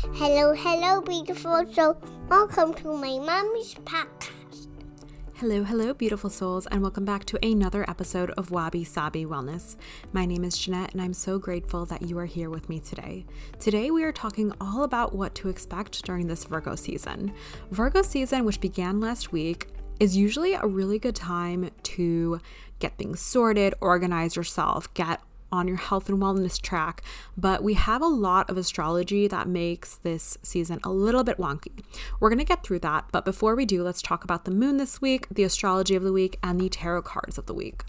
Hello, hello, beautiful soul. Welcome to my mommy's podcast. Hello, hello, beautiful souls, and welcome back to another episode of Wabi Sabi Wellness. My name is Jeanette, and I'm so grateful that you are here with me today. Today, we are talking all about what to expect during this Virgo season. Virgo season, which began last week, is usually a really good time to get things sorted, organize yourself, get on your health and wellness track, but we have a lot of astrology that makes this season a little bit wonky. We're going to get through that, but before we do, let's talk about the moon this week, the astrology of the week, and the tarot cards of the week.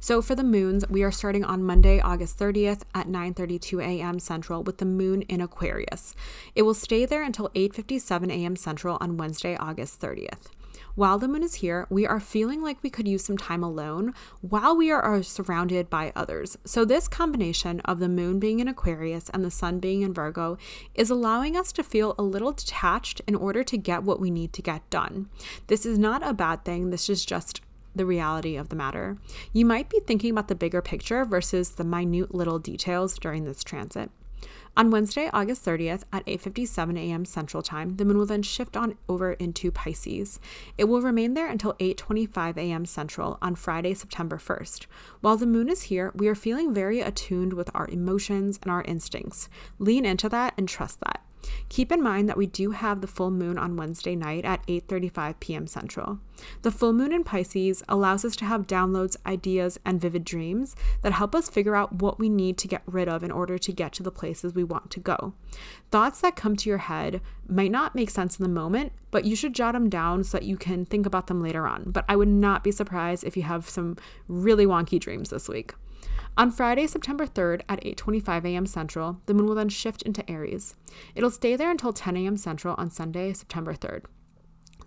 So for the moons, we are starting on Monday, August 30th at 9:32 a.m. Central with the moon in Aquarius. It will stay there until 8:57 a.m. Central on Wednesday, August 30th. While the moon is here, we are feeling like we could use some time alone while we are surrounded by others. So, this combination of the moon being in Aquarius and the sun being in Virgo is allowing us to feel a little detached in order to get what we need to get done. This is not a bad thing, this is just the reality of the matter. You might be thinking about the bigger picture versus the minute little details during this transit. On Wednesday, August 30th at 8:57 a.m. Central Time, the moon will then shift on over into Pisces. It will remain there until 8:25 a.m. Central on Friday, September 1st. While the moon is here, we are feeling very attuned with our emotions and our instincts. Lean into that and trust that. Keep in mind that we do have the full moon on Wednesday night at 8:35 p.m. Central. The full moon in Pisces allows us to have downloads, ideas, and vivid dreams that help us figure out what we need to get rid of in order to get to the places we want to go. Thoughts that come to your head might not make sense in the moment, but you should jot them down so that you can think about them later on. But I would not be surprised if you have some really wonky dreams this week. On Friday, September 3rd at 8:25 a.m. Central, the moon will then shift into Aries. It'll stay there until 10 a.m. Central on Sunday, September 3rd.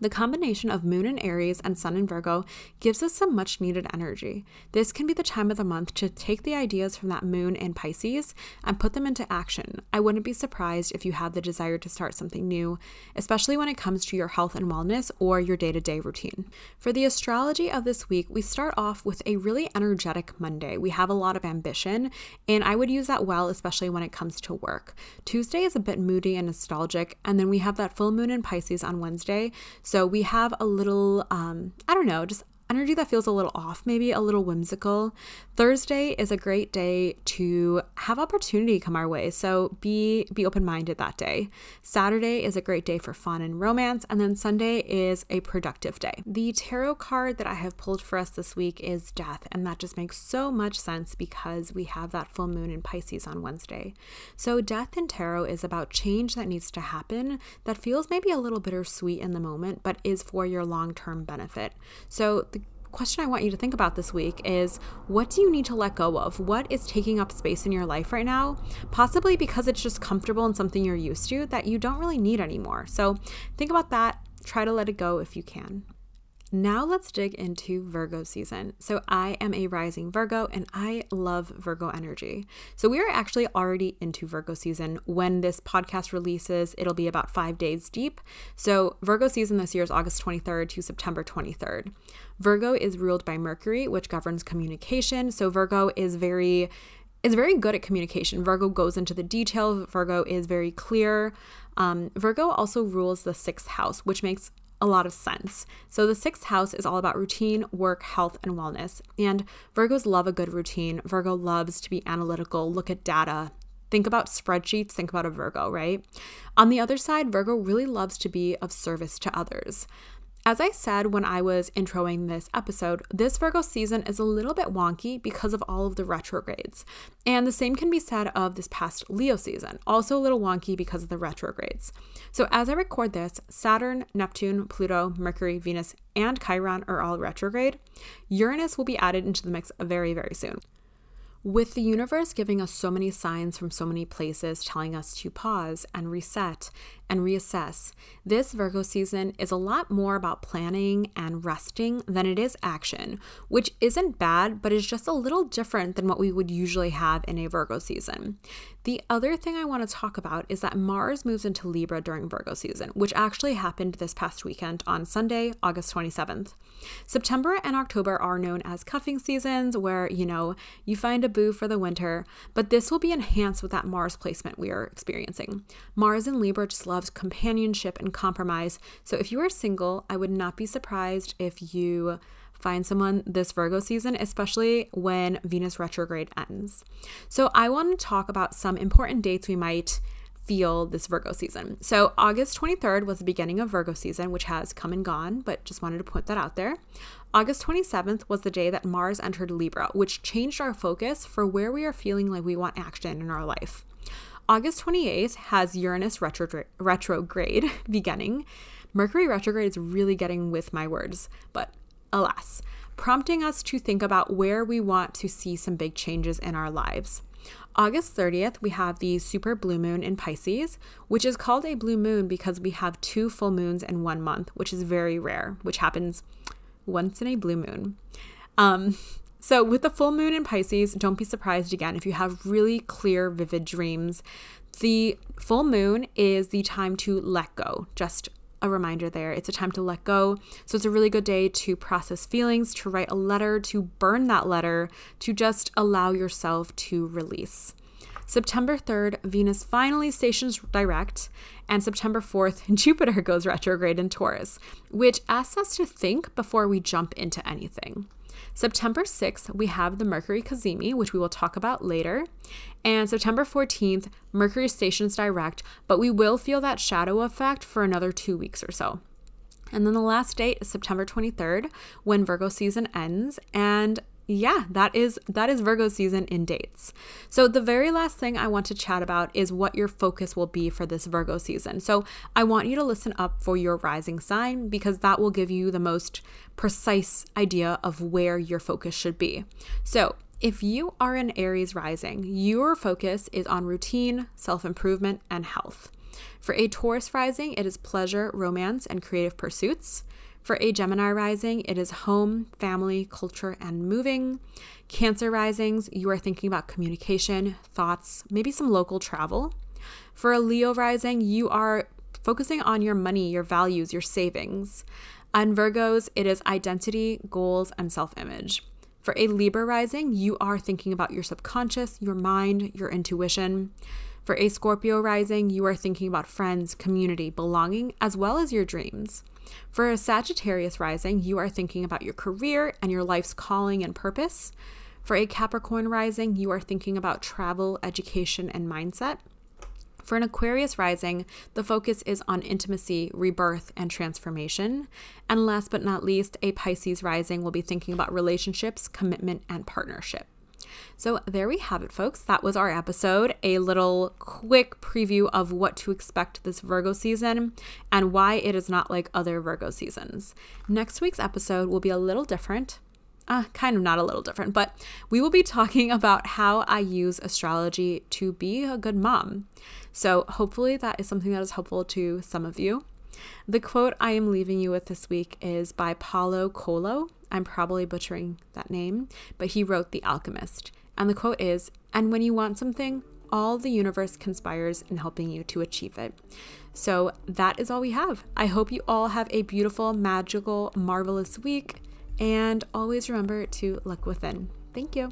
The combination of moon in Aries and sun in Virgo gives us some much needed energy. This can be the time of the month to take the ideas from that moon in Pisces and put them into action. I wouldn't be surprised if you have the desire to start something new, especially when it comes to your health and wellness or your day to day routine. For the astrology of this week, we start off with a really energetic Monday. We have a lot of ambition, and I would use that well, especially when it comes to work. Tuesday is a bit moody and nostalgic, and then we have that full moon in Pisces on Wednesday. So we have a little, um, I don't know, just energy that feels a little off, maybe a little whimsical. Thursday is a great day to have opportunity come our way, so be be open-minded that day. Saturday is a great day for fun and romance, and then Sunday is a productive day. The tarot card that I have pulled for us this week is Death, and that just makes so much sense because we have that full moon in Pisces on Wednesday. So Death in tarot is about change that needs to happen that feels maybe a little bittersweet in the moment, but is for your long-term benefit. So the question I want you to think about this week is what do you need to let go of? What is taking up space in your life right now? Possibly because it's just comfortable and something you're used to that you don't really need anymore. So think about that. Try to let it go if you can. Now let's dig into Virgo season. So I am a rising Virgo and I love Virgo energy. So we are actually already into Virgo season. When this podcast releases, it'll be about five days deep. So Virgo season this year is August 23rd to September 23rd. Virgo is ruled by Mercury, which governs communication. So Virgo is very is very good at communication. Virgo goes into the detail. Virgo is very clear. Um, Virgo also rules the sixth house, which makes a lot of sense. So, the sixth house is all about routine, work, health, and wellness. And Virgos love a good routine. Virgo loves to be analytical, look at data. Think about spreadsheets, think about a Virgo, right? On the other side, Virgo really loves to be of service to others. As I said when I was introing this episode, this Virgo season is a little bit wonky because of all of the retrogrades. And the same can be said of this past Leo season, also a little wonky because of the retrogrades. So as I record this, Saturn, Neptune, Pluto, Mercury, Venus, and Chiron are all retrograde. Uranus will be added into the mix very, very soon. With the universe giving us so many signs from so many places telling us to pause and reset and reassess, this Virgo season is a lot more about planning and resting than it is action, which isn't bad, but is just a little different than what we would usually have in a Virgo season. The other thing I want to talk about is that Mars moves into Libra during Virgo season, which actually happened this past weekend on Sunday, August 27th. September and October are known as cuffing seasons, where, you know, you find a boo for the winter, but this will be enhanced with that Mars placement we are experiencing. Mars in Libra just companionship and compromise. So if you are single, I would not be surprised if you find someone this Virgo season, especially when Venus retrograde ends. So I want to talk about some important dates we might feel this Virgo season. So, August 23rd was the beginning of Virgo season, which has come and gone, but just wanted to point that out there. August 27th was the day that Mars entered Libra, which changed our focus for where we are feeling like we want action in our life. August 28th has Uranus retrograde beginning. Mercury retrograde is really getting with my words, but alas, prompting us to think about where we want to see some big changes in our lives. August 30th, we have the super blue moon in Pisces, which is called a blue moon because we have two full moons in one month, which is very rare, which happens once in a blue moon. Um, so, with the full moon in Pisces, don't be surprised again if you have really clear, vivid dreams. The full moon is the time to let go, just a reminder there. It's a time to let go. So it's a really good day to process feelings, to write a letter, to burn that letter, to just allow yourself to release. September 3rd, Venus finally stations direct, and September 4th, Jupiter goes retrograde in Taurus, which asks us to think before we jump into anything. September 6th, we have the Mercury cazimi, which we will talk about later. And September 14th, Mercury stations direct, but we will feel that shadow effect for another two weeks or so. And then the last date is September 23rd when Virgo season ends and yeah, that is that is Virgo season in dates. So the very last thing I want to chat about is what your focus will be for this Virgo season. So I want you to listen up for your rising sign because that will give you the most precise idea of where your focus should be. So, if you are an Aries rising, your focus is on routine, self-improvement, and health. For a Taurus rising, it is pleasure, romance, and creative pursuits. For a Gemini rising, it is home, family, culture, and moving. Cancer risings, you are thinking about communication, thoughts, maybe some local travel. For a Leo rising, you are focusing on your money, your values, your savings. On Virgos, it is identity, goals, and self image. For a Libra rising, you are thinking about your subconscious, your mind, your intuition. For a Scorpio rising, you are thinking about friends, community, belonging, as well as your dreams. For a Sagittarius rising, you are thinking about your career and your life's calling and purpose. For a Capricorn rising, you are thinking about travel, education, and mindset. For an Aquarius rising, the focus is on intimacy, rebirth, and transformation. And last but not least, a Pisces rising will be thinking about relationships, commitment, and partnership. So, there we have it, folks. That was our episode. A little quick preview of what to expect this Virgo season and why it is not like other Virgo seasons. Next week's episode will be a little different. Uh, kind of not a little different, but we will be talking about how I use astrology to be a good mom. So, hopefully, that is something that is helpful to some of you. The quote I am leaving you with this week is by Paulo Coelho. I'm probably butchering that name, but he wrote The Alchemist. And the quote is And when you want something, all the universe conspires in helping you to achieve it. So that is all we have. I hope you all have a beautiful, magical, marvelous week. And always remember to look within. Thank you.